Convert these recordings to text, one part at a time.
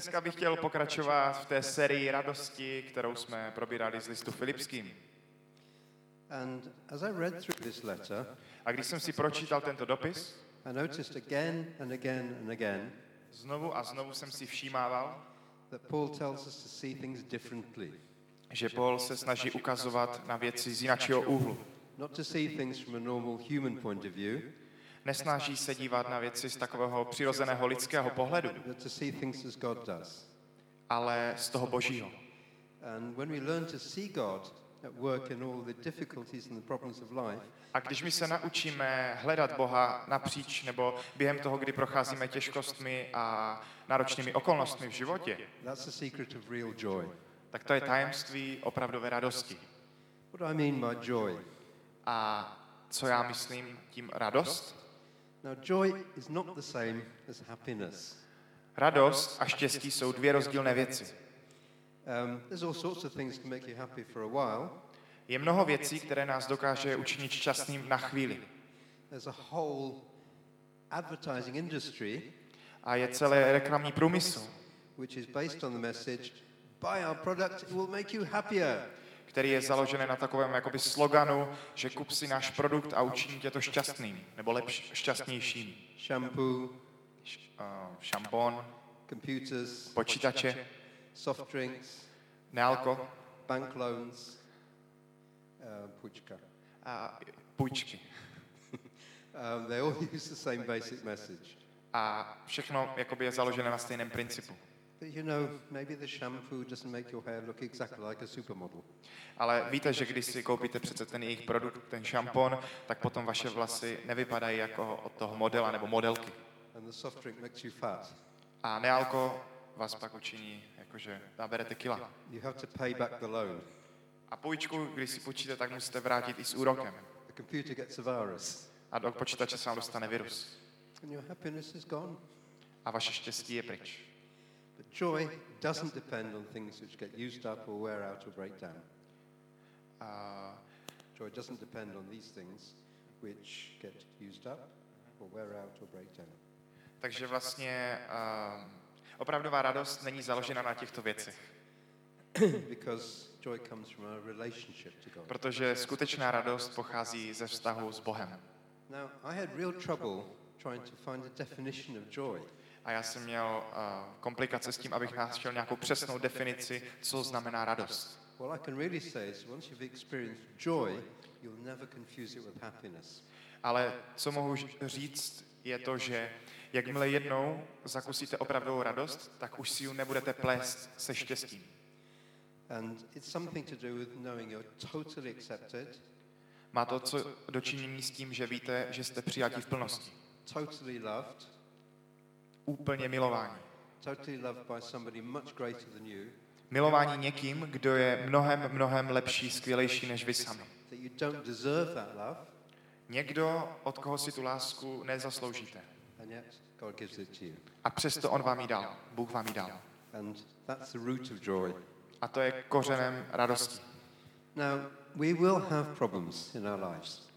dneska bych chtěl pokračovat v té sérii radosti, kterou jsme probírali z listu Filipským. And as I read through this letter, A když jsem si pročítal tento dopis, I noticed again and again and again znovu a znovu jsem si všímával, that Paul tells us to see things differently, že Paul se snaží ukazovat na věci z jiného úhlu. not to see things from a normal human point of view, Nesnaží se dívat na věci z takového přirozeného lidského pohledu, ale z toho božího. A když my se naučíme hledat Boha napříč nebo během toho, kdy procházíme těžkostmi a náročnými okolnostmi v životě, tak to je tajemství opravdové radosti. A co já myslím tím radost? Now, joy is not the same as happiness. Radost a štěstí jsou dvě rozdílné věci. Um, there's all sorts of things to make you happy for a while. Je mnoho věcí, které nás dokáže učinit šťastným na chvíli. There's a whole advertising industry A je celý reklamní průmysl, which is based on the message buy our product, it will make you happier. Který je založený na takovém jakoby sloganu, že kup si náš produkt a učiní tě to šťastným, nebo lepší, šťastnějším. Shampoo, uh, šampon, computers, počítače, soft drinks, nealko bank loans, uh, puchka. a půjčky. Um, they all use the same basic message. A všechno jakoby je založené na stejném principu. You know, maybe the shampoo doesn't make your hair look exactly like a supermodel. Ale víte, že když si koupíte přece ten jejich produkt, ten šampon, tak potom vaše vlasy nevypadají jako od toho modela nebo modelky. And the soft drink makes you fat. A nealko vás pak učiní, jakože naberete kila. You have to pay back the loan. A půjčku, když si půjčíte, tak musíte vrátit i s úrokem. The computer gets a virus. A do počítače se vám dostane virus. And your happiness is gone. A vaše štěstí je pryč. But joy doesn't depend on things which get used up or wear out or break down. A Joy doesn't depend on these things which get used up or wear out or break down. takže vlastně uh, opravdová radost není založena na těchto věcech. because joy comes from a relationship to God. Protože skutečná radost pochází ze vztahu s Bohem. Now, I had real trouble trying to find a definition of joy. A já jsem měl uh, komplikace s tím, abych našel nějakou přesnou definici, co znamená radost. What I can really say is once you've experienced joy, you'll never confuse it with happiness. Ale co mohu říct, je to, že jakmile jednou zakusíte opravdovou radost, tak už si ji nebudete plést se štěstím. And it's something to do with knowing you're totally accepted, Má to co dočinění s tím, že víte, že jste přijatí v plnosti. totally loved, than you, Milování někým, kdo je mnohem, mnohem lepší, skvělejší než vy sami. Někdo, od koho si tu lásku nezasloužíte. A přesto on vám ji dal. Bůh vám ji dal. A to je kořenem radosti. Now, we will have problems in our lives.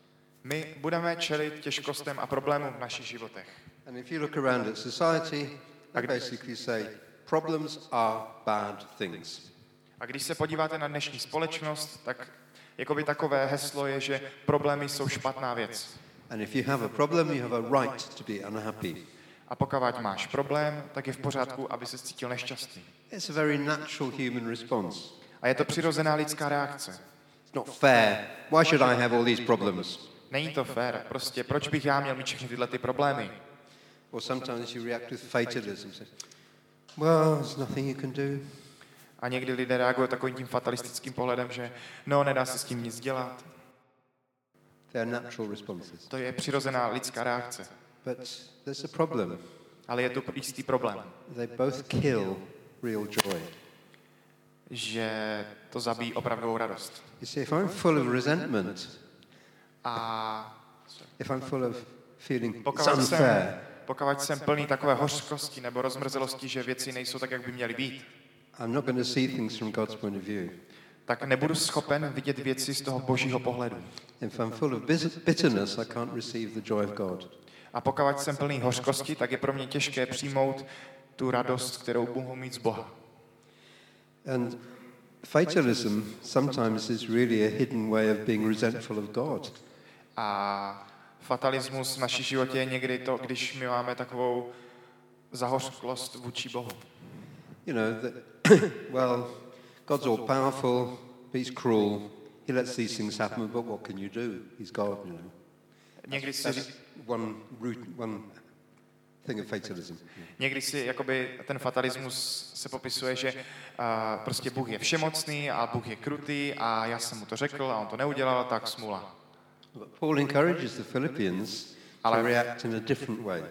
My budeme čelit těžkostem a problémům v našich životech. And if you look around at society, they basically say problems are bad things. A když se podíváte na dnešní společnost, tak jakoby takové heslo je, že problémy jsou špatná věc. And if you have a problem, you have a right to be unhappy. A pokud máš problém, tak je v pořádku, aby se cítil nešťastný. It's a very natural human response. A je to přirozená lidská reakce. It's not fair. Why should I have all these problems? Není to fér. Prostě proč bych já měl mít všechny tyhle ty problémy? Or sometimes you react with fatalism. Say, well, there's nothing you can do. A někdy lidé reagují takovým tím fatalistickým pohledem, že no, nedá se s tím nic dělat. They're natural responses. To je přirozená lidská reakce. But there's a problem. Ale je tu jistý problém, They both kill real joy. že to zabíjí opravdovou radost. You see, if I'm full of resentment, A if I'm full of feeling it's pokud unfair, jsem, pokud jsem plný takové hořkosti nebo rozmrzelosti, že věci nejsou tak, jak by měly být, I'm not going to see things from God's point of view. tak nebudu schopen vidět věci z toho božího pohledu. If I'm full of bis- bitterness, I can't receive the joy of God. A pokud jsem plný hořkosti, tak je pro mě těžké přijmout tu radost, kterou mohou mít z Boha. And fatalism sometimes is really a hidden way of being resentful of God. A fatalismus v naší životě je někdy to, když my máme takovou zahořklost vůči Bohu. You know, that, well, God's all powerful, he's cruel, he lets these things happen, but what can you do? He's God, you know. Někdy si, That's one root, one thing of fatalism. někdy si jakoby ten fatalismus se popisuje, že uh, prostě Bůh je všemocný a Bůh je krutý a já jsem mu to řekl a on to neudělal, tak smůla. Paul encourages the Philippians to react in a different way.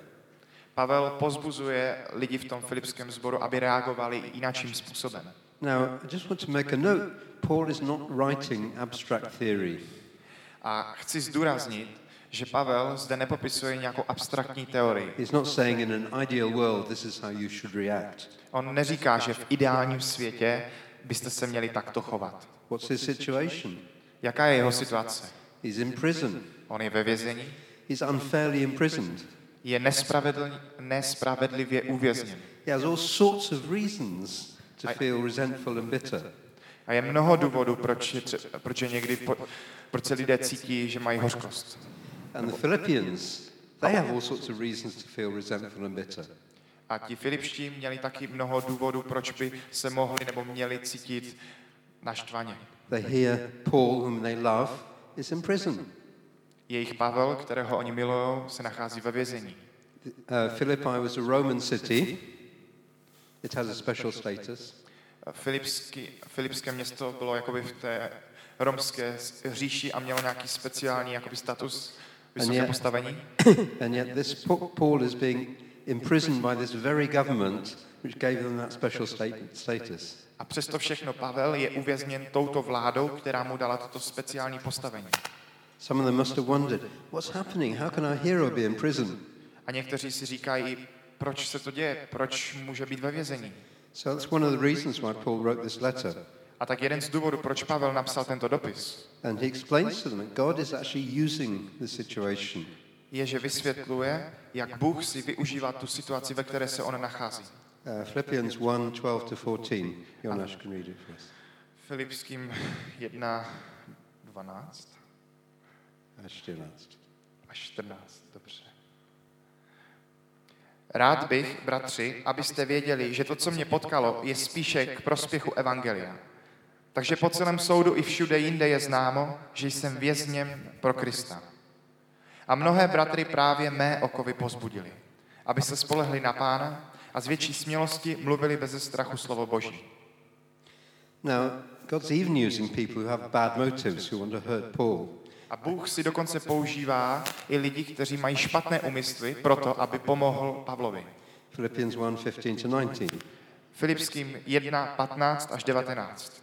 Pavel pozbuzuje lidi v tom filipském sboru, aby reagovali jinakým způsobem. Now, I just want to make a note. Paul is not writing abstract theory. A chci zdůraznit, že Pavel zde nepopisuje nějakou abstraktní teorii. He's not saying in an ideal world this is how you should react. On neříká, že v ideálním světě byste se měli takto chovat. What's his situation? Jaká je jeho situace? He's in prison. On je ve vězení, He's unfairly imprisoned. je nespravedl, nespravedlivě uvězněn. He has all sorts of reasons to feel resentful and bitter. A je mnoho důvodů, proč, je proč je někdy, proč se lidé cítí, že mají hořkost. And the Philippians, they have all sorts of reasons to feel resentful and bitter. A ti Filipští měli taky mnoho důvodů, proč by se mohli nebo měli cítit naštvaně. They hear Paul, whom they love, is in prison. Jejich Pavel, kterého oni milují, se nachází ve vězení. Uh, Philippi was a Roman city. It has a special status. Filipský, Filipské město bylo jakoby v té romské říši a mělo nějaký speciální jakoby status, vysoké je- postavení. And yet, this Paul is being imprisoned by this very government which gave them that special status. A přesto všechno Pavel je uvězněn touto vládou, která mu dala toto speciální postavení. Some of them must have wondered, what's happening? How can our hero be in prison? A někteří si říkají, proč se to děje, proč může být ve vězení. So that's one of the reasons why Paul wrote this letter. A tak jeden z důvodů, proč Pavel napsal tento dopis, And he explains to them that God is actually using the situation. je, že vysvětluje, jak Bůh si využívá tu situaci, ve které se on nachází. Uh, Philippians 1 12 to 14. Jonash can read it for us. Filipským 1, 12 Až 14. až 14, dobře. Rád bych, bratři, abyste věděli, že to, co mě potkalo, je spíše k prospěchu Evangelia. Takže po celém soudu i všude jinde je známo, že jsem vězněm pro Krista. A mnohé bratry právě mé okovy pozbudili, aby se spolehli na Pána a z větší smělosti mluvili beze strachu slovo Boží. Now, God's even using people who have bad motives who want to hurt Paul. A Bůh si dokonce používá i lidi, kteří mají špatné úmysly, proto, aby pomohl Pavlovi. Philippians 1 15 to 19. Filipským 1, 15 až 19.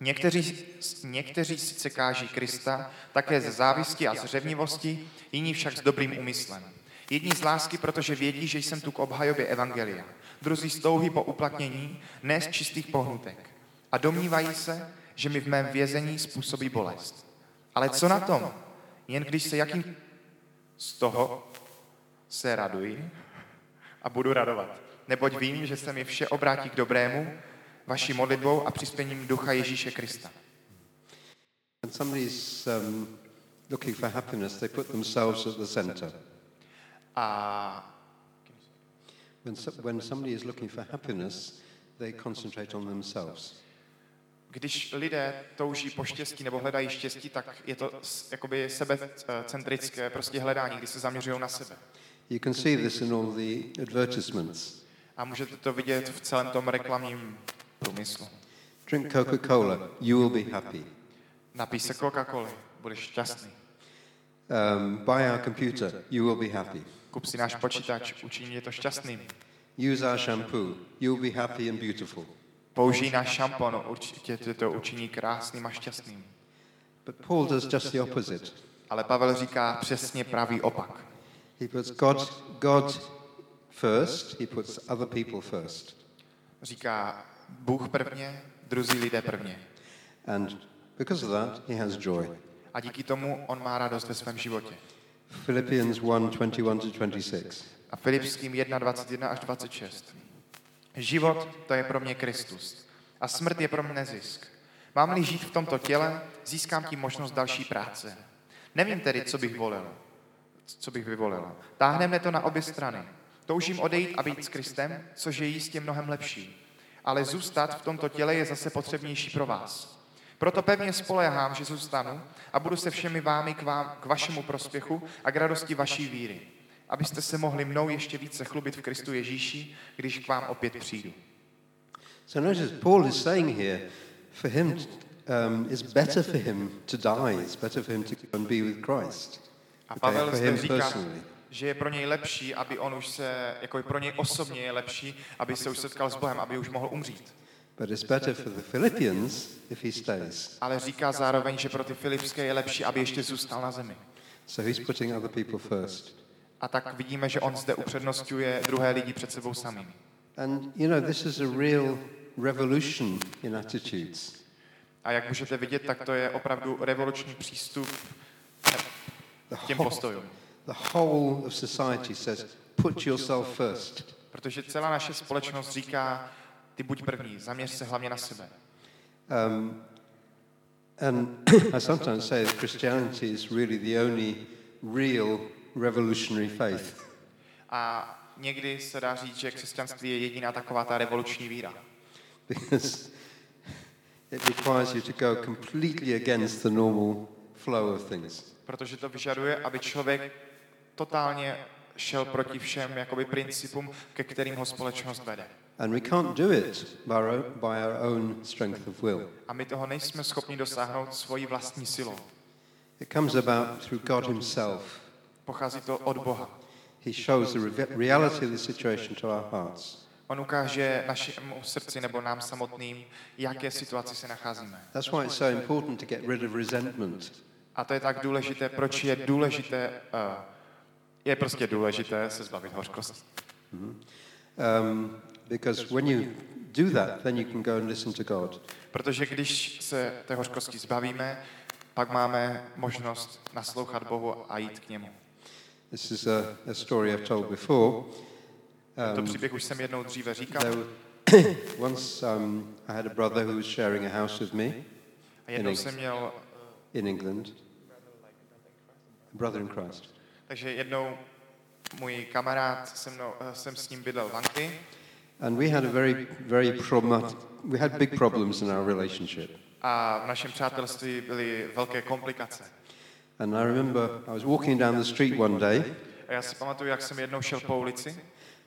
Někteří, někteří sice káží Krista, také ze závisti a z řevnivosti, jiní však s dobrým úmyslem. Jedni z lásky, protože vědí, že jsem tu k obhajobě Evangelia. Druzí z touhy po uplatnění, ne z čistých pohnutek. A domnívají se, že mi v mém vězení způsobí bolest. Ale co na tom? Jen když se jakým z toho se raduji a budu radovat. Neboť vím, že se mi vše obrátí k dobrému, vaší modlitbou a přispěním Ducha Ježíše Krista. When somebody's um, looking for happiness, they put themselves at the center. A When, so, when somebody is looking for happiness, they concentrate on themselves. když lidé touží po štěstí nebo hledají štěstí, tak je to jakoby sebecentrické prostě hledání, kdy se zaměřují na sebe. You can see this in all the advertisements. A můžete to vidět v celém tom reklamním průmyslu. Drink Coca-Cola, you will be happy. Napij se Coca-Coly, budeš šťastný. Um, buy our computer, you will be happy. Kup si náš počítač, učiní je to šťastným. Use our shampoo, you will be happy and beautiful. Použij náš šampon, určitě tě to učiní krásným a šťastným. But Paul does just the opposite. Ale Pavel říká přesně pravý opak. He puts God, God first, he puts other people first. Říká Bůh prvně, druzí lidé prvně. And because of that, he has joy. A díky tomu on má radost ve svém životě. Philippians 1 21 to 26. A Filipským 1, 21 až 26. Život to je pro mě Kristus a smrt je pro mě zisk. Mám-li žít v tomto těle, získám tím možnost další práce. Nevím tedy, co bych volil, co bych vyvolil. Táhne mne to na obě strany. Toužím odejít a být s Kristem, což je jistě mnohem lepší. Ale zůstat v tomto těle je zase potřebnější pro vás. Proto pevně spolehám, že zůstanu a budu se všemi vámi k, vám, k vašemu prospěchu a k radosti vaší víry, abyste se mohli mnou ještě více chlubit v Kristu Ježíši, když k vám opět přijdu. So notice Paul is saying here, for him, um, it's better for him to die. It's better for him to go and be with Christ. A Okay, Pavel for zde říká, personally. že je pro něj lepší, aby on už se, jako pro něj osobně je lepší, aby se už setkal s Bohem, aby už mohl umřít. But it's better for the Philippians if he stays. Ale říká zároveň, že pro ty Filipské je lepší, aby ještě zůstal na zemi. So he's putting other people first. A tak vidíme, že on zde upřednostňuje druhé lidi před sebou samým. And you know, this is a real revolution in attitudes. A jak můžete vidět, tak to je opravdu revoluční přístup k těm postojům. the whole of society says, put yourself first. Protože celá naše společnost říká, ty buď první, zaměř se hlavně na sebe. Um, and I sometimes say that Christianity is really the only real revolutionary faith. A někdy se dá říct, že křesťanství je jediná taková ta revoluční víra. because it requires you to go completely against the normal flow of things. Protože to vyžaduje, aby člověk totálně šel proti všem jakoby principům, ke kterým ho společnost vede. And we can't do it by our, own, by our own strength of will. A my toho nejsme schopni dosáhnout svojí vlastní silou. It comes about through God Himself. Pochází to od Boha. He shows the re- reality of the situation to our hearts. On ukáže našemu srdci nebo nám samotným, jaké situaci se nacházíme. That's why it's so important to get rid of resentment. A to je tak důležité, proč je důležité, uh, je prostě důležité se zbavit hořkosti. Um, because when you do that, then you can go and listen to God. Protože když se té hořkosti zbavíme, pak máme možnost naslouchat Bohu a jít k němu. This is a, a story I've told before. To Um, příběh už jsem jednou dříve říkal. once um, I had a brother who was sharing a house with me jsem měl, in England, a brother in Christ. takže jednou můj kamarád se mnou, eh, jsem s ním bydlel v Anglii And we had a very, very problematic, we had big problems in our relationship. a v našem přátelství byly velké komplikace. And I remember I was walking down the street one day, A já si pamatuju, jak jsem jednou šel po ulici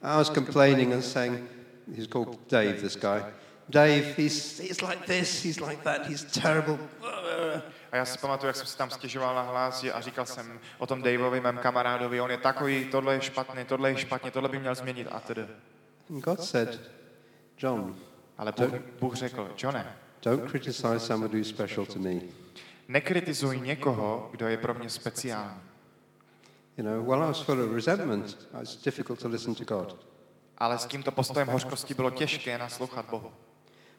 I was complaining and saying, he's called Dave, this guy. Dave, he's, he's like this, he's like that, he's terrible. a já si pamatuju, jak jsem si tam stěžoval na hlas a říkal jsem o tom Daveovi, mém kamarádovi, on je takový, tohle je špatně, tohle je špatně, tohle by měl změnit a tedy. And God said, John, Ale Bůh, Bůh řekl, Johne, don't criticize somebody who's special to me. nekritizuj někoho, kdo je pro mě speciální. You know, while I was full of resentment, it was difficult to listen to God. Ale s tímto postojem hořkosti bylo těžké naslouchat Bohu.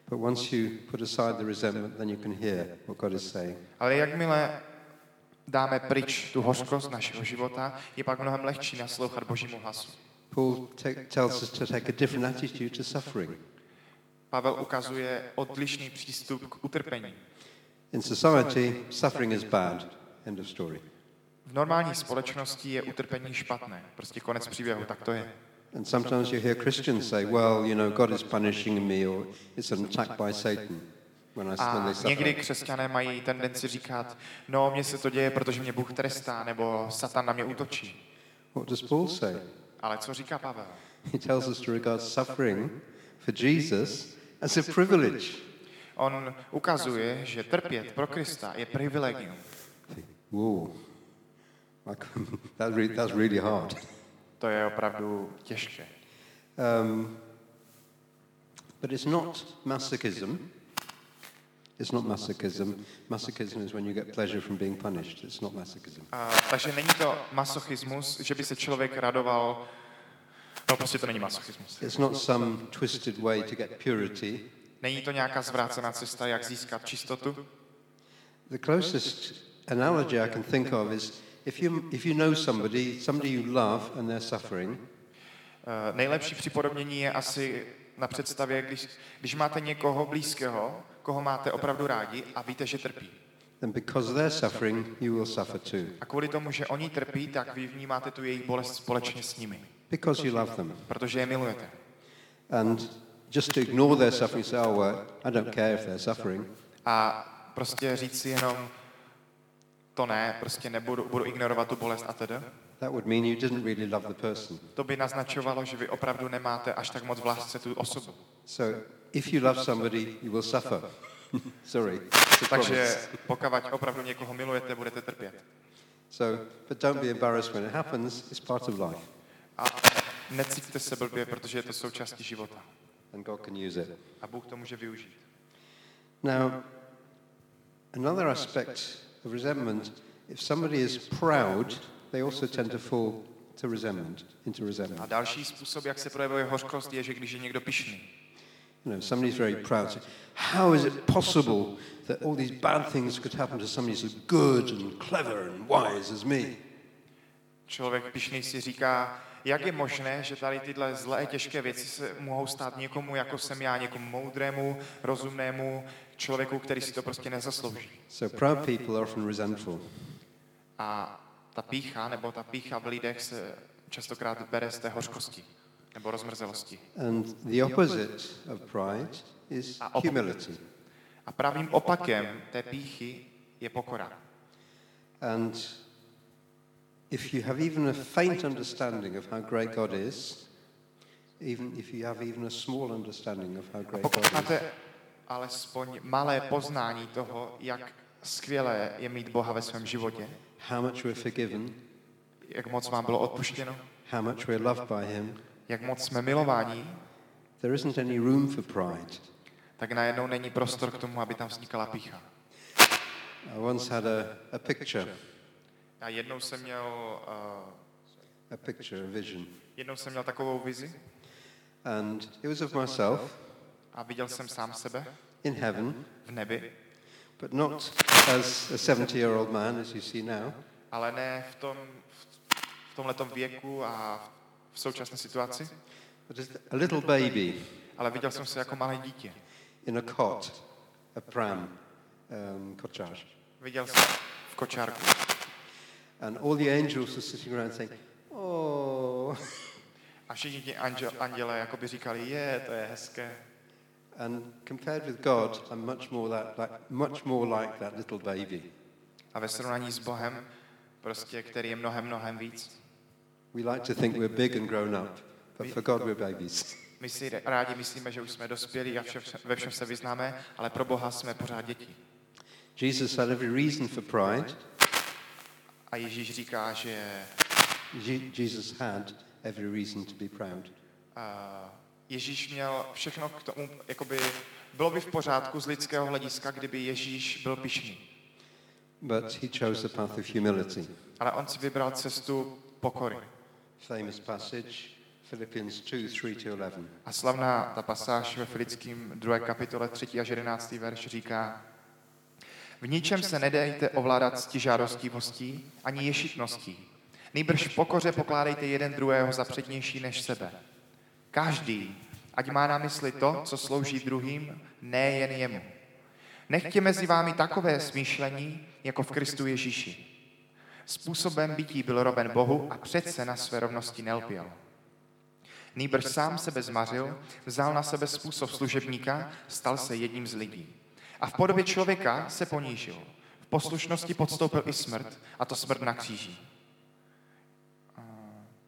But once you put aside the resentment, then you can hear what God is saying. Ale jakmile dáme pryč tu hořkost našeho života, je pak mnohem lehčí naslouchat Božímu hlasu. Paul tells us to take a different attitude to suffering. Pavel ukazuje odlišný přístup k utrpení. In society, suffering is bad. End of story. V normální společnosti je utrpení špatné. Prostě konec příběhu, tak to je. And sometimes you hear Christians say, well, you know, God is punishing me or it's an attack by Satan when, I, when A někdy křesťané mají tendenci říkat, no, mně se to děje, protože mě Bůh trestá, nebo Satan na mě útočí. What does Paul say? Ale co říká Pavel? He tells us to regard suffering for Jesus as a privilege. On ukazuje, že trpět pro Krista je privilegium. Like, that re- that's really hard. To je opravdu těžké. Um, but it's not masochism. It's not masochism. Masochism is when you get pleasure from being punished. It's not masochism. A, takže není to masochismus, že by se člověk radoval, no prostě to není masochismus. It's not some twisted way to get purity. Není to nějaká zvrácená cesta, jak získat čistotu. The closest analogy I can think of is if you, if you know somebody, somebody you love, and they're suffering, Eh, Nejlepší připodobnění je asi na představě, když, když máte někoho blízkého, koho máte opravdu rádi a víte, že trpí. then because they're suffering, you will suffer too. A kvůli tomu, že oni trpí, tak vy vnímáte tu jejich bolest společně s nimi, Because you love them. protože je milujete. And just to ignore their suffering, say, oh, well, I don't care if they're suffering, A prostě říct si jenom, to ne, prostě nebudu, budu ignorovat tu bolest a tedy. that would mean you didn't really love the person. To by naznačovalo, že vy opravdu nemáte až tak moc v lásce tu osobu. So if you love somebody, you will suffer. Sorry. a Takže pokud opravdu někoho milujete, budete trpět. So, but don't be embarrassed when it happens. It's part of life, A necítíte se blbě, protože je to součástí života. and God can use it. A Bůh to může využít. Now, another aspect of resentment, if somebody is proud, they also tend to fall to resentment, into A resentment. další způsob, jak se projevuje hořkost, je, že když je někdo pišný. You know, somebody's very proud. Say, How is it possible that all these bad things could happen to somebody who's good and clever and wise as me? Člověk pišný si říká, jak je možné, že tady tyhle zlé, těžké věci se mohou stát někomu, jako jsem já, někomu moudrému, rozumnému, člověku, který si to prostě nezaslouží. So proud people are often resentful. A ta pícha, nebo ta pícha v lidech se častokrát bere z té hořkosti nebo rozmrzelosti. And the opposite of pride is A humility. A pravým opakem té píchy je pokora. And if you have even a faint understanding of how great God is, even if you have even a small understanding of how great God Pokud is, máte alespoň malé poznání toho, jak skvělé je mít Boha ve svém životě, how much we're forgiven, jak moc vám bylo odpuštěno, how much we're loved by Him, jak moc jsme milováni, there isn't any room for pride. tak najednou není prostor k tomu, aby tam vznikala pícha. I once had a, a picture, Já jednou jsem měl, uh, a picture, a vision, jednou jsem měl takovou vizi. And it was of myself. A viděl jsem sám sebe. In heaven, v nebi, but not as a 70-year-old man as you see now, ale ne v, tom, v tomhletom věku a v současné situaci, a little baby ale viděl jsem se jako malé dítě. in a cot, a pram, um, cottage. Viděl jsem v kočárku. And all the angels were sitting around saying, Oh. A všichni ti anděl, anděle jako by říkali, je, to je hezké. And compared with God, I'm much more, that, like, much more like that little baby. A ve srovnání s Bohem, prostě, který je mnohem, mnohem víc. We like to think we're big and grown up, but for God, we're babies. My si rádi myslíme, že už jsme dospělí a vše, ve všem se vyznáme, ale pro Boha jsme pořád děti. Jesus had every reason for pride. A Ježíš říká, že Je- Jesus had every reason to be proud. a, Ježíš měl všechno k tomu, jakoby, bylo by v pořádku z lidského hlediska, kdyby Ježíš byl pišný. But he chose the path of humility. Ale on si vybral cestu pokory. Famous passage, Philippians 2 3 to 11. A slavná ta pasáž ve Filickým 2. kapitole 3. až 11. verš říká, v ničem se nedejte ovládat stižádostivostí ani ješitností. Nejbrž v pokoře pokládejte jeden druhého za přednější než sebe. Každý, ať má na mysli to, co slouží druhým, ne jen jemu. Nechtě mezi vámi takové smýšlení, jako v Kristu Ježíši. Způsobem bytí byl roben Bohu a přece na své rovnosti nelpěl. Nýbrž sám sebe zmařil, vzal na sebe způsob služebníka, stal se jedním z lidí. A v podobě člověka se ponížil. V poslušnosti podstoupil i smrt, a to smrt na kříži.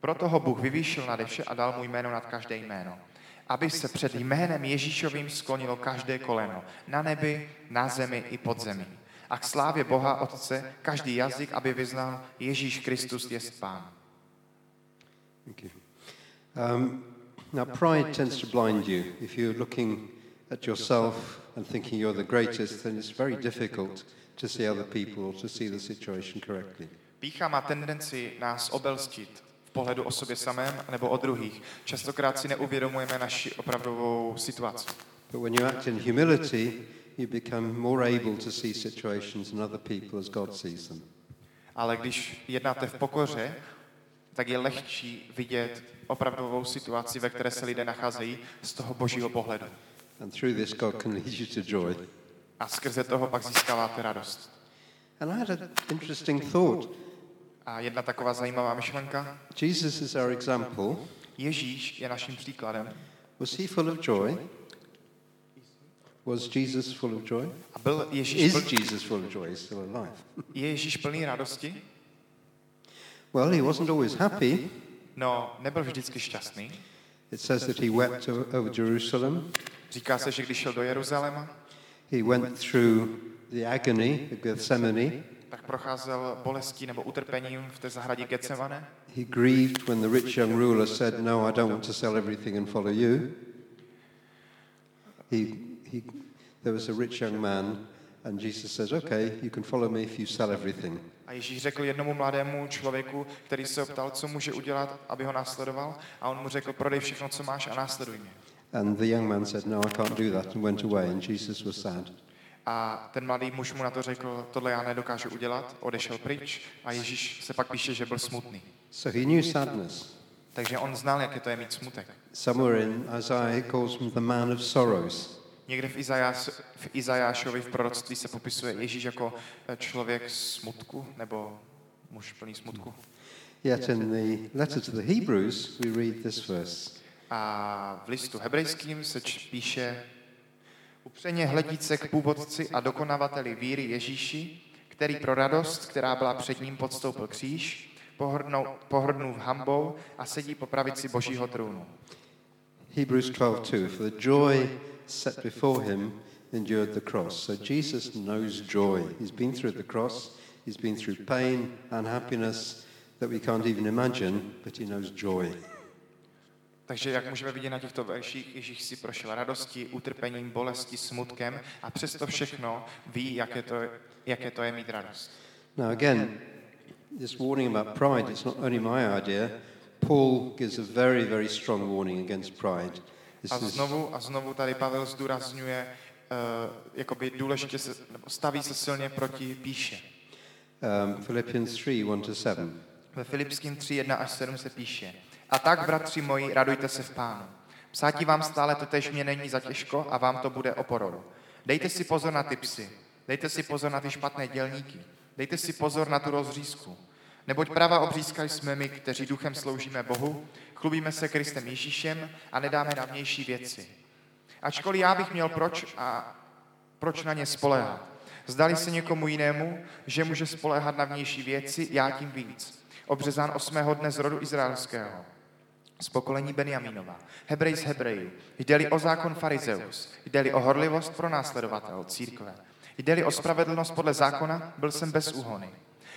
Proto ho Bůh vyvýšil nade vše a dal mu jméno nad každé jméno. Aby se před jménem Ježíšovým sklonilo každé koleno, na nebi, na zemi i pod zemi. A k slávě Boha Otce každý jazyk, aby vyznal Ježíš Kristus jest Pán. Thank you. Um, now, pride tends to blind you. If you're looking at yourself and thinking you're the greatest, then it's very difficult to see other people or to see the situation correctly. Pícha má tendenci nás obelstit v pohledu o sobě samém nebo o druhých. Častokrát si neuvědomujeme naši opravdovou situaci. But when you act in humility, you become more able to see situations and other people as God sees them. Ale když jednáte v pokoře, tak je lehčí vidět opravdovou situaci, ve které se lidé nacházejí z toho božího pohledu. And through this, God can lead you to joy. A skrze toho pak získáváte radost. And I had an interesting thought. A jedna taková zajímavá myšlenka. Jesus is our example. Ježíš je naším příkladem. Was he full of joy? Was Jesus full of joy? A byl Ježíš, Is plný, Jesus full of joy? He's still alive. je Ježíš plný radosti? Well, he wasn't always happy. No, nebyl vždycky šťastný. It says that he wept over Jerusalem. Říká se, že když šel do Jeruzaléma, He went through the agony of Gethsemane. tak procházel bolestí nebo utrpením v té zahradě Getsemane. He grieved when the rich young ruler said, No, I don't want to sell everything and follow you. He, he, there was a rich young man, and Jesus says, Okay, you can follow me if you sell everything. A Ježíš řekl jednomu mladému člověku, který se optal, co může udělat, aby ho následoval. A on mu řekl, prodej všechno, co máš a následuj mě. And the young man said, No, I can't do that, and went away, and Jesus was sad. A ten mladý muž mu na to řekl, tohle já nedokážu udělat, odešel pryč a Ježíš se pak píše, že byl smutný. So he knew sadness. Takže on znal, jak je to je mít smutek. Somewhere in Isaiah, he calls him the man of sorrows. Někde v, Izajáš, v Izajášovi v proroctví se popisuje Ježíš jako eh, člověk smutku, nebo muž plný smutku. Yet in the letter to the Hebrews, we read this verse. A v listu hebrejským se píše Upřeně hledíce k původci a dokonavateli víry Ježíši, který pro radost, která byla před ním, podstoupil kříž, pohrdnou, pohrdnul hambou a sedí po pravici božího trůnu. Hebrews 12:2 For the joy set before him endured the cross. So Jesus knows joy. He's been through the cross. He's been through pain and happiness that we can't even imagine, but he knows joy. Takže jak můžeme vidět na těchto verších, Ježíš si prošel radostí, utrpením, bolestí, smutkem a přesto všechno ví, jaké to, jaké to je mít radost. Now again, this warning about pride, it's not only my idea. Paul gives a very, very strong warning against pride. A znovu a znovu tady Pavel zdůrazňuje, uh, jakoby důležitě se, nebo staví se silně proti píše. um, Philippians 3 1 to 7. Ve Filipským 3, 1 až 7 se píše. A tak, bratři moji, radujte se v pánu. Psátí vám stále totež mě není za těžko a vám to bude oporou. Dejte si pozor na ty psy. Dejte si pozor na ty špatné dělníky. Dejte si pozor na tu rozřízku. Neboť pravá obřízka jsme my, kteří duchem sloužíme Bohu, chlubíme se Kristem Ježíšem a nedáme na vnější věci. Ačkoliv já bych měl proč a proč na ně spoléhat. Zdali se někomu jinému, že může spoléhat na vnější věci, já tím víc. Obřezán osmého dne z rodu izraelského, z pokolení Benjamínova, Hebrej z Hebrejů, jde-li o zákon farizeus, jde-li o horlivost pro následovatel církve, jde-li o spravedlnost podle zákona, byl jsem bez úhony.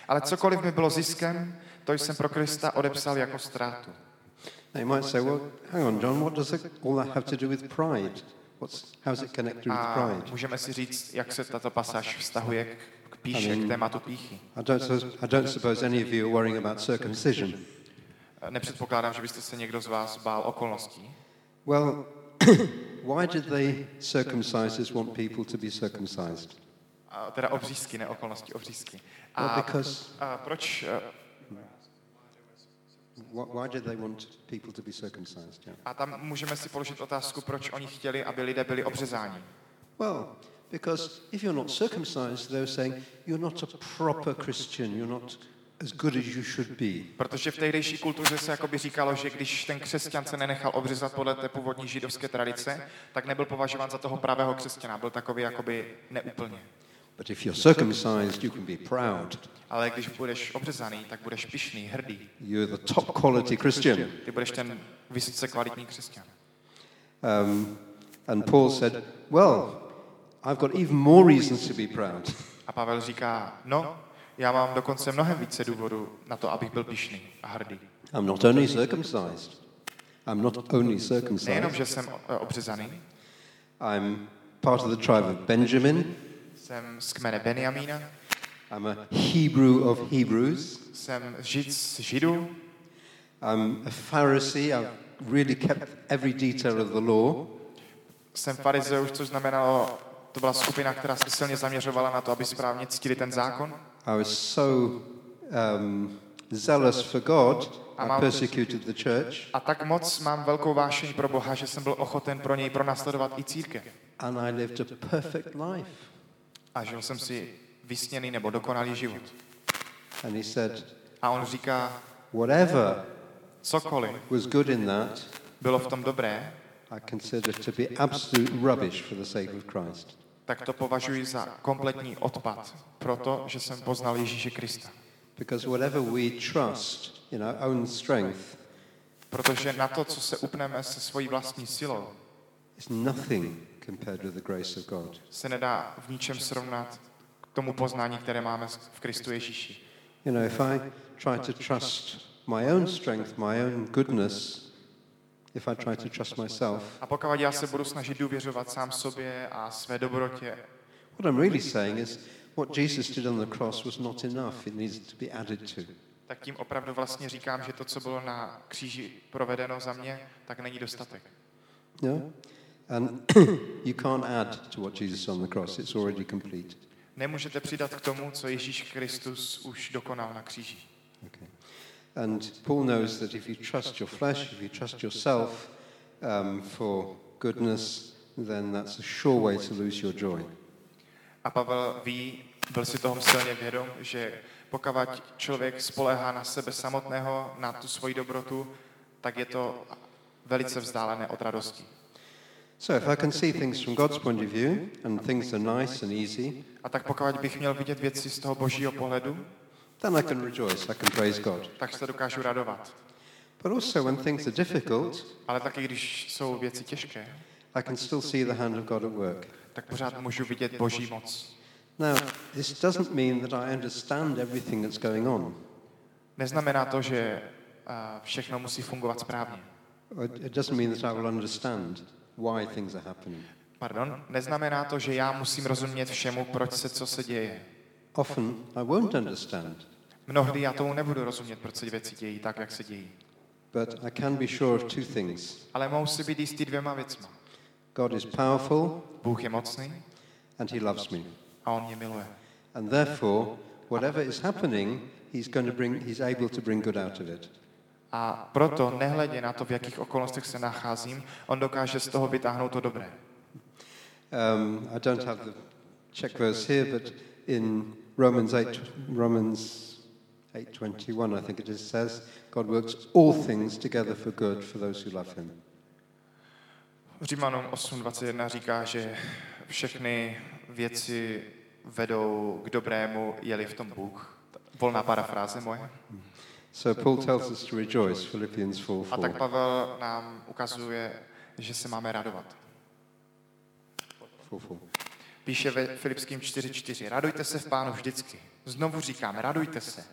Ale cokoliv mi bylo ziskem, to jsem pro Krista odepsal jako ztrátu. You might say, well, hang on, John, what does it, all that have to do with pride? What's, how's it connected with A pride? můžeme si říct, jak se tato pasáž vztahuje k- píše, k tématu píchy. I don't, suppose, I don't suppose any of you are worrying about circumcision. Nepředpokládám, že byste se někdo z vás bál okolností. Well, why did the circumcisers want people to be circumcised? A teda obřízky, ne okolnosti, obřízky. Well, A, because a proč, eh, why, did they want people to be circumcised? Yeah. a tam můžeme si položit otázku, proč oni chtěli, aby lidé byli obřezáni. Well, because if you're not circumcised, they're saying you're not a proper Christian. You're not as good as you should be. Protože v tehdejší kultuře se jakoby říkalo, že když ten křesťan se nenechal obřezat podle té původní židovské tradice, tak nebyl považován za toho pravého křesťana, byl takový jakoby neúplně. But if you're circumcised, you can be proud. Ale když budeš obřezaný, tak budeš pišný, hrdý. You're the top quality Christian. Ty budeš ten vysoce kvalitní křesťan. Um, and Paul said, Well, I've got even more reasons to be proud. A Pavel říká, no, já mám dokonce mnohem více důvodů na to, abych byl pišný a hrdý. I'm not only circumcised, I'm not only Nejenom, circumcised, že jsem eh, obřezaný, I'm part of the tribe of Benjamin, jsem z kmene Benjamína, I'm a Hebrew of Hebrews, jsem žid z židů, I'm a Pharisee, I've really kept every detail of the law. jsem farizeus, což znamenalo, to byla skupina, která se silně zaměřovala na to, aby správně ctili ten zákon. I was so um, zealous for God, A I persecuted the church, A tak moc mám velkou vášeň pro Boha, že jsem byl ochoten pro něj pronásledovat i církev. and I lived a perfect life. A žil jsem si vysněný nebo dokonalý život. And he said, A on říká, whatever cokoliv was good in that, bylo v tom dobré, I consider to be absolute rubbish for the sake of Christ. tak to považuji za kompletní odpad, protože jsem poznal Ježíše Krista. Because whatever we trust in our own strength Protože na to, co se upneme se svojí vlastní silou, is nothing compared with the grace of God. se nedá v ničem srovnat tomu poznání, které máme v Kristu Ježíši. You know, if I try to trust my own strength, my own goodness, if I try to trust myself, A pokud já se budu snažit důvěřovat sám sobě a své dobrotě, what I'm really saying is what Jesus did on the cross was not enough. It needs to be added to. tak tím opravdu vlastně říkám, že to, co bylo na kříži provedeno za mě, tak není dostatek. No? And you can't add to what Jesus on the cross. It's already complete. Nemůžete přidat k tomu, co Ježíš Kristus už dokonal na kříži. Okay. And Paul knows that if you trust your flesh, if you trust yourself um, for goodness, then that's a sure way to lose your joy. A Pavel ví, byl si toho silně vědom, že pokud člověk spolehá na sebe samotného, na tu svoji dobrotu, tak je to velice vzdálené od radosti. So if I can see things from God's point of view and things are nice and easy, A tak pokud bych měl vidět věci z toho božího pohledu, then I can rejoice, I can praise God. tak se dokážu radovat. But also when things are difficult, Ale taky když jsou věci těžké, I can still see the hand of God at work. tak pořád můžu vidět boží moc. Now, this doesn't mean that I understand everything that's going on. Neznamená to, že a, všechno musí fungovat správně. It doesn't mean that I will understand why things are happening. Pardon? Neznamená to, že já musím rozumět všemu, proč se co se děje. Often I won't understand, Mnohdy já tomu nebudu rozumět, proč se věci dějí tak, jak se dějí. but I can be sure of two things. Ale mohu si být jistý dvěma věcma. God is powerful Bůh je mocný and he loves me. a On mě miluje. And therefore, whatever is happening, he's going to bring he's able to bring good out of it. A proto, nehledě na to, v jakých okolnostech se nacházím, On dokáže z toho vytáhnout to dobré. Um, I don't have the check verse here, but in Romans 8, Romans 8:21, I think it is, says, God works all things together for good for those who love him. Římanům 8.21 říká, že všechny věci vedou k dobrému, jeli v tom Bůh. Volná parafráze moje. So Paul tells us to rejoice, Philippians 4 A tak 4. Pavel nám ukazuje, že se máme radovat. 4, 4. Píše ve Filipským 4.4. Radujte se v pánu vždycky. Znovu říkám, radujte se.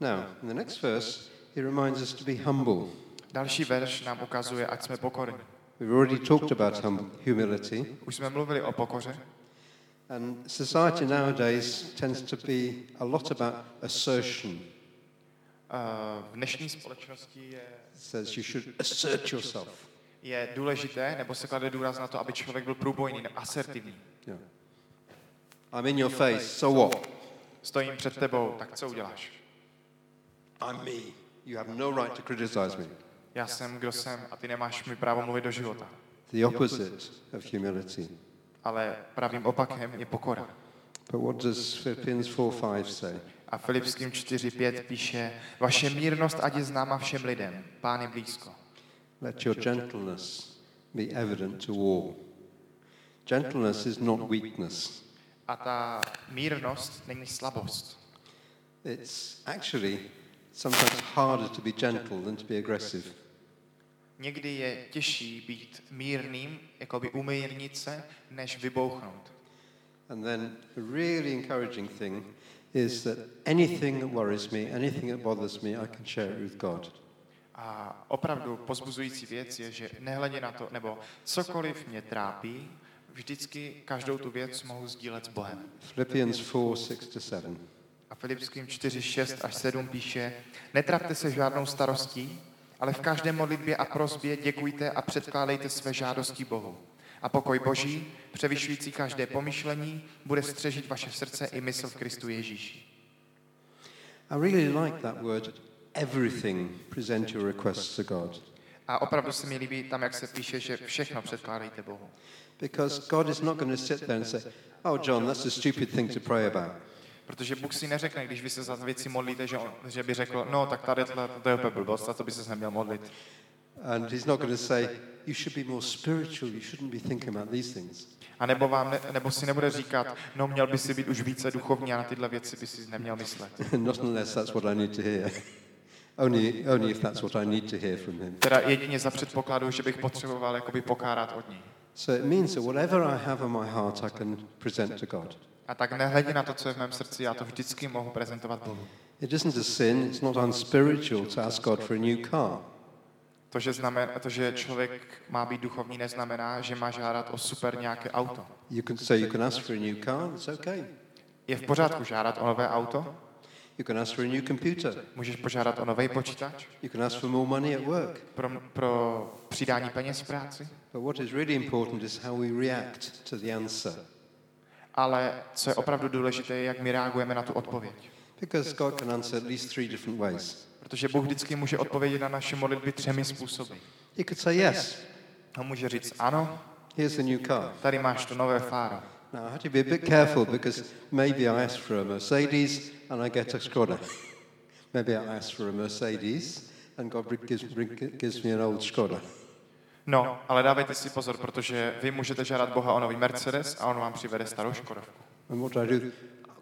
Now, in the next verse, he reminds us to be humble. Další verš nám ukazuje, ať jsme pokorní. We've already talked about hum- humility, Už jsme mluvili o pokoře and society nowadays tends to be a lot about assertion. V dnešní společnosti je, says you should assert yourself. je důležité, nebo se klade důraz na to, aby člověk byl průbojný, asertivní. Yeah. I'm in your face, so what? Stojím před tebou, tak co uděláš? I'm me. You have no right to criticize me. Já jsem, kdo jsem a ty nemáš mi právo mluvit do života. The opposite of humility. Ale pravým opakem je pokora. But what does Philippians 4 5 say? A Filipským 4.5 píše, vaše mírnost ať je známa všem lidem, pán je blízko. Let your gentleness be evident to all. Gentleness is not weakness. A ta mírnost není slabost. It's actually sometimes harder to be gentle than to be aggressive. Někdy je těžší být mírným, jako by umírnit se, než vybouchnout. And then the really encouraging thing is that anything that worries me, anything that bothers me, I can share it with God. A opravdu pozbuzující věc je, že nehledě na to, nebo cokoliv mě trápí, vždycky každou tu věc mohu sdílet s Bohem. Philippians 4 6 to 7. A Filipským 4, 6 až 7 píše, netrapte se žádnou starostí, ale v každé modlitbě a prosbě děkujte a předkládejte své žádosti Bohu. A pokoj Boží, převyšující každé pomyšlení, bude střežit vaše srdce i mysl v Kristu Ježíši. I really like that word, everything, present your requests to God. A opravdu se mi líbí tam, jak se píše, že všechno předkládejte Bohu. Because God is not going to sit there and say, oh, John, that's a stupid thing to pray about. Protože Bůh si neřekne, když vy se za věci modlíte, že, on, že by řekl, no tak tady tohle, to je úplně blbost, a to by se neměl modlit. And he's not going to say, you should be more spiritual, you shouldn't be thinking about these things. A nebo, vám ne, nebo si nebude říkat, no měl by si být už více duchovní a na tyhle věci by si neměl myslet. not unless that's what I need to hear. only, only if that's what I need to hear from him. Teda jedině za předpokladu, že bych potřeboval jakoby pokárat od něj. So it means that whatever I have in my heart, I can present to God. A tak nehledě na to, co je v mém srdci, já to vždycky mohu prezentovat Bohu. It isn't a sin, it's not unspiritual to ask God for a new car. To, že, znamen, to, že člověk má být duchovní, neznamená, že má žádat o super nějaké auto. You can say you can ask for a new car, it's okay. Je v pořádku žádat o nové auto? You can ask for a new computer. Můžeš požádat o nový počítač? You can ask for more money at work. Pro, pro přidání peněz v práci? But what is really important is how we react to the answer. Ale co je opravdu důležité, je, jak my reagujeme na tu odpověď. Because God can answer at least three different ways. Protože Bůh vždycky může odpovědět na naše modlitby třemi způsoby. He could say yes, On může říct, ano, here's the new car. tady máš to nové fáro. Now I have to be a bit careful because maybe I ask for a Mercedes and I get a Skoda. maybe I ask for a Mercedes and God gives, gives me an old Skoda. No, ale dávejte si pozor, protože vy můžete žádat Boha o nový Mercedes a on vám přivede starou Škodovku. And what do I do?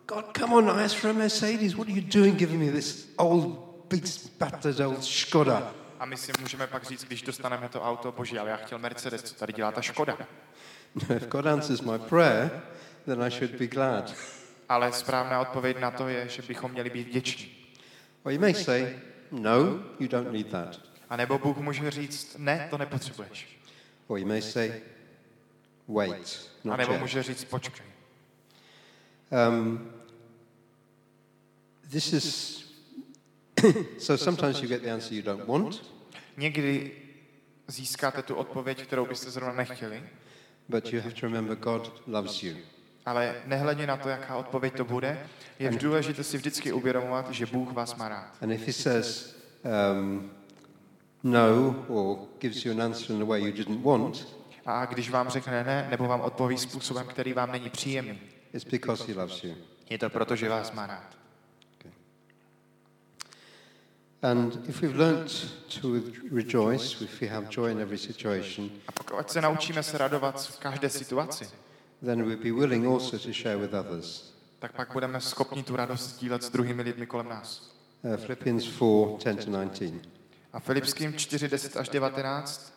God, come on, I asked for a Mercedes. What are you doing giving me this old, beat, battered old Skoda? A my si můžeme pak říct, když dostaneme to auto, boží, ale já chtěl Mercedes, co tady dělá ta Škoda. If God answers my prayer, then I should be glad. Ale správná odpověď na to je, že bychom měli být vděční. Or you may say, no, you don't need that. A nebo Bůh může říct, ne, to nepotřebuješ. Or you may say, wait, A not nebo yet. může říct, počkej. Um, this is so sometimes you get the answer you don't want, Někdy získáte tu odpověď, kterou byste zrovna nechtěli, but you have to remember God loves you. ale nehledě na to, jaká odpověď to bude, je důležité si vždycky uvědomovat, že Bůh vás má rád. And if He says um, no or gives you an answer in a way you didn't want, A když vám řekne ne, nebo vám odpoví způsobem, který vám není příjemný, it's because He loves you. je to proto, že vás má rád. And if we've learnt to rejoice, if we have joy in every situation, A pokud se naučíme se radovat v každé situaci, then we'll be willing also to share with others. tak pak budeme schopni tu radost sdílet s druhými lidmi kolem nás. Uh, Philippians 4 10 to 19. A Filipským 4, 10 až 19.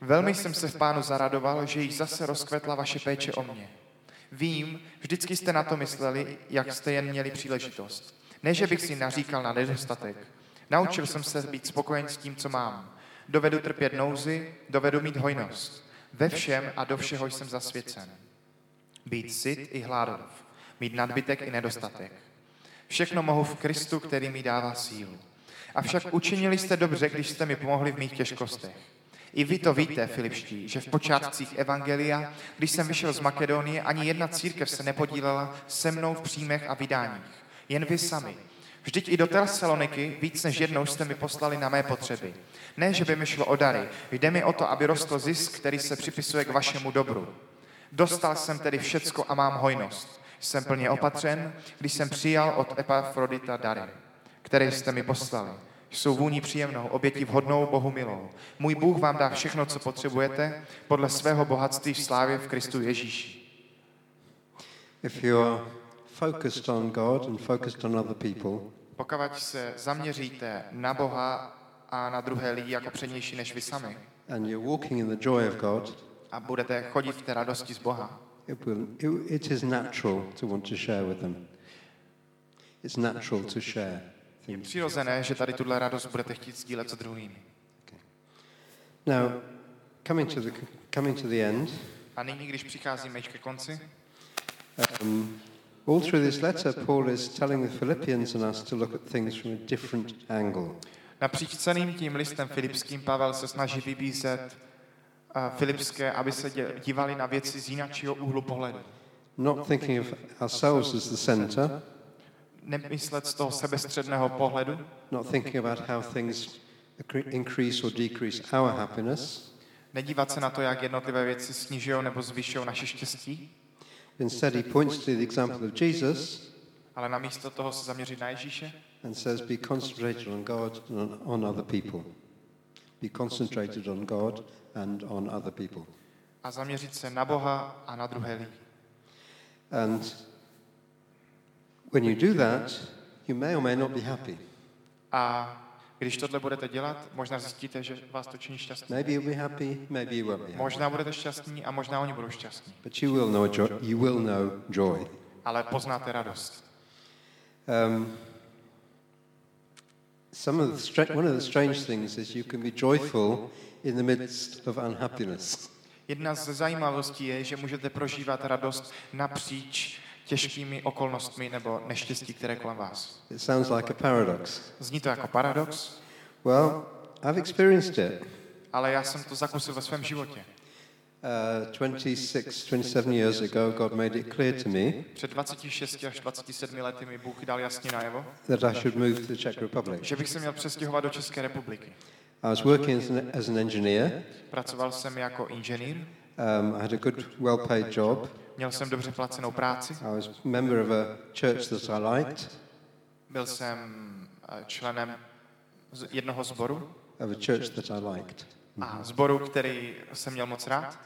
Velmi jsem se v pánu zaradoval, že již zase rozkvetla vaše péče o mě. Vím, vždycky jste na to mysleli, jak jste jen měli příležitost. Ne, že bych si naříkal na nedostatek. Naučil jsem se být spokojen s tím, co mám. Dovedu trpět nouzy, dovedu mít hojnost. Ve všem a do všeho jsem zasvěcen. Být syt i hládov, mít nadbytek i nedostatek. Všechno mohu v Kristu, který mi dává sílu. Avšak učinili jste dobře, když jste mi pomohli v mých těžkostech. I vy to víte, Filipští, že v počátcích Evangelia, když jsem vyšel z Makedonie, ani jedna církev se nepodílela se mnou v příjmech a vydáních. Jen vy sami. Vždyť i do Tesaloniky víc než jednou jste mi poslali na mé potřeby. Ne, že by mi šlo o dary, jde mi o to, aby rostl zisk, který se připisuje k vašemu dobru. Dostal jsem tedy všecko a mám hojnost. Jsem plně opatřen, když jsem přijal od Epafrodita dary, které jste mi poslali. Jsou vůní příjemnou, oběti vhodnou Bohu milou. Můj Bůh vám dá všechno, co potřebujete, podle svého bohatství v slávě v Kristu Ježíši. If you're focused on God and focused on other people, Pokud se zaměříte na Boha a na druhé lidi jako přednější než vy sami and you're walking in the joy of God, a budete chodit v té radosti z Boha, it, will, it, it is natural to want to share with them. It's natural to share je přirozené, že tady tuhle radost budete chtít sdílet s druhými. Now, coming to the, coming to the end, A nyní, když přicházíme již ke konci, um, all through this letter, Paul is telling the Philippians and us to look at things from a different angle. napříč celým tím listem filipským Pavel se snaží vybízet uh, filipské, aby se dívali na věci z jiného úhlu pohledu. Not thinking of ourselves as the center, nemyslet z toho sebestředného pohledu, not thinking about how things increase or decrease our happiness. nedívat se na to, jak jednotlivé věci snižují nebo zvyšují naše štěstí, Instead, he points to the example of Jesus ale namísto toho se zaměřit na Ježíše and says, Be concentrated on God and on, on other people. Be concentrated on God and on other people. a zaměřit se na Boha a na druhé lidi. And when you do that, you may or may not be happy. A když tohle budete dělat, možná zjistíte, že vás to činí šťastný. Maybe you'll be happy, maybe you won't be happy. Možná budete šťastní a možná oni budou šťastní. But you will know, joy, you will know joy. Ale poznáte radost. Um, some of the stra- one of the strange things is you can be joyful in the midst of unhappiness. Jedna z zajímavostí je, že můžete prožívat radost napříč těžkými okolnostmi nebo neštěstí, které kolem vás. It sounds like a paradox. Zní to jako paradox, Well, I've experienced it. ale já jsem to zakusil ve svém životě. Uh, 26, 27 years ago, God made it clear to me Před 26 až 27 lety mi Bůh dal jasně najevo, that I should move to the Czech Republic. že bych se měl přestěhovat do České republiky. I was working as an, as an engineer. Pracoval jsem jako inženýr, Um, I had a good, well-paid job. měl jsem dobře placenou práci, I was member of a church that I liked, byl jsem eh, členem jednoho sboru of a church that I liked. a sboru, který jsem měl moc rád.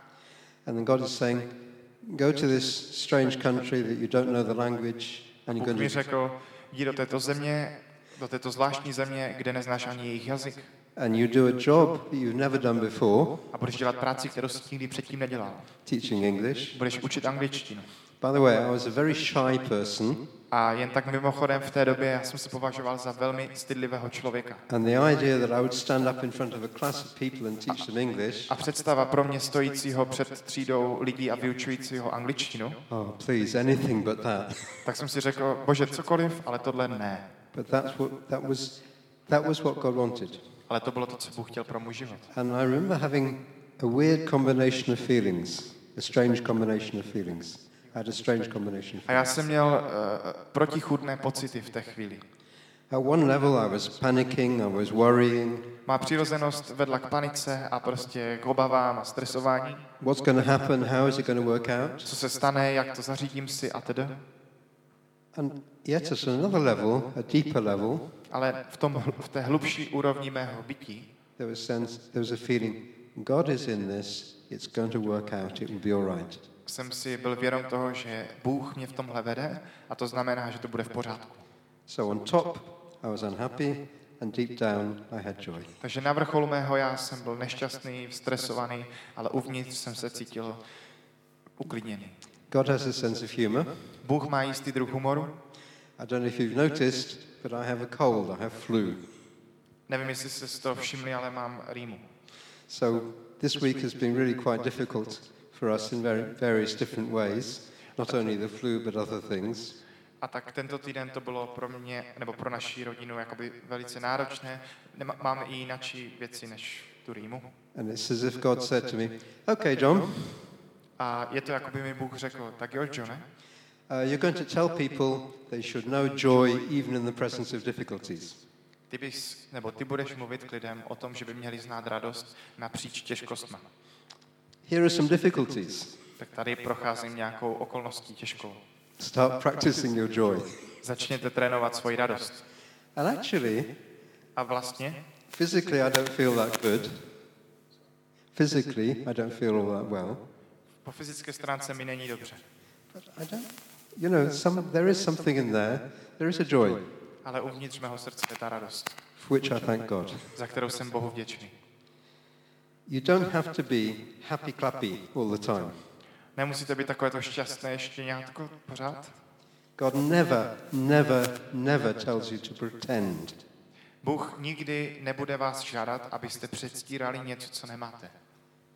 And then God is saying, go to this strange country that you don't know the language, and you're going to, řekl, jdi do této země, do této zvláštní země, kde neznáš ani jejich jazyk and you do a job that you've never done before, a budeš dělat práci, kterou jsi nikdy předtím nedělal. teaching English. Budeš učit angličtinu. By the way, I was a very shy person, A jen tak mimochodem v té době já jsem se považoval za velmi stydlivého člověka. and the idea that I would stand up in front of a class of people and teach them English, A představa pro mě stojícího před třídou lidí a vyučujícího angličtinu, oh, please, anything but that. tak jsem si řekl, bože, cokoliv, ale tohle ne. But that's what, that, was, that was what God wanted. Ale to bylo to, co Bůh chtěl pro můj život. And I remember having a weird combination of feelings, a strange combination of feelings. I had a strange combination A já jsem měl uh, protichůdné pocity v té chvíli. At one level, I was panicking, I was worrying. Má přirozenost vedla k panice a prostě k obavám a stresování. What's going to happen? How is it going to work out? Co se stane, jak to zařídím si a tedy. And yet, at another level, a deeper level, Ale v, tom, v té hlubší úrovni mého bytí there was, sense, there was a feeling God is in this, it's going to work out, it will be all right. jsem si byl vědom toho, že Bůh mě v tomhle vede a to znamená, že to bude v pořádku. So on top, I was unhappy, and deep down, I had joy. Takže na vrcholu mého já jsem byl nešťastný, stresovaný, ale uvnitř jsem se cítil uklidněný. God has a sense of humor. Bůh má jistý druh humoru. I don't know if you've noticed, but I have a cold, I have flu. Nevím, jestli jste si to všimli, ale mám rýmu. So this week has been really quite difficult for us in very, various different ways, not only the flu, but other things. A tak tento týden to bylo pro mě, nebo pro naši rodinu, jakoby velice náročné. Máme i jinačí věci než tu rýmu. And it's as if God said to me, Okay, John, A je to, jako by mi Bůh řekl, tak jo, Johne, uh, you're going to tell people they should know joy even in the presence of difficulties. ty, bys, nebo ty budeš mluvit k lidem o tom, že by měli znát radost napříč těžkostma. Here are some difficulties. Tak tady procházím nějakou okolností těžkou. Start practicing your joy. Začněte trénovat svoji radost. And actually, A vlastně, physically, I don't feel that good. Physically, I don't feel all that well. po fyzické stránce mi není dobře. But I don't, you know, some, there is something in there. There is a joy Ale uvnitř mého srdce je ta radost, for which I thank God. za kterou jsem Bohu vděčný. You don't have to be happy clappy all the time. Nemusíte být takové to šťastné štěňátko pořád. God never, never, never tells you to pretend. Bůh nikdy nebude vás žádat, abyste předstírali něco, co nemáte.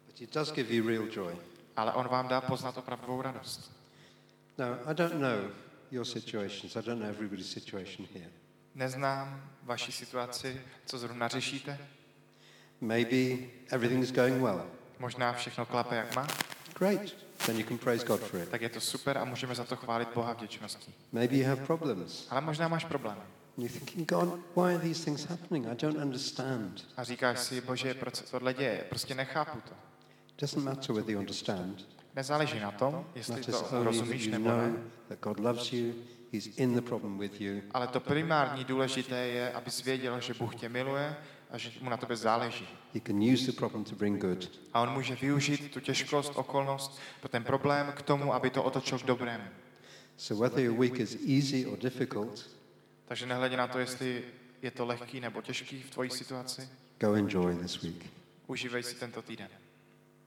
But He does give you real joy. Ale On vám dá poznat opravdovou radost. Now, I don't know your situations. I don't know everybody's situation here. Neznám vaši situaci, co zrovna řešíte. Maybe everything is going well. Možná všechno klape, jak má. Great. then you can praise God for it. tak je to super a můžeme za to chválit Boha vděčností. Maybe you have problems. Ale možná máš problém. You're thinking, God, why are these things happening? I don't understand. A říkáš si, bože, proč se tohle děje? Prostě nechápu to. It doesn't matter whether you understand. Nezáleží na tom, jestli to rozumíš nebo ne, ale to primární důležité je, abys věděl, že Bůh tě miluje a že mu na tebe záleží. He can use the problem to bring good. A on může využít tu těžkost, okolnost, pro ten problém k tomu, aby to otočil k dobrému. So whether your week is easy or difficult, Takže nehledě na to, jestli je to lehký nebo těžký v tvojí situaci, go enjoy this week. užívej si tento týden.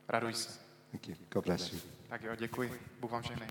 Raduj se. Thank you. God bless you. Tak jo, děkuji. Bůh vám všechny.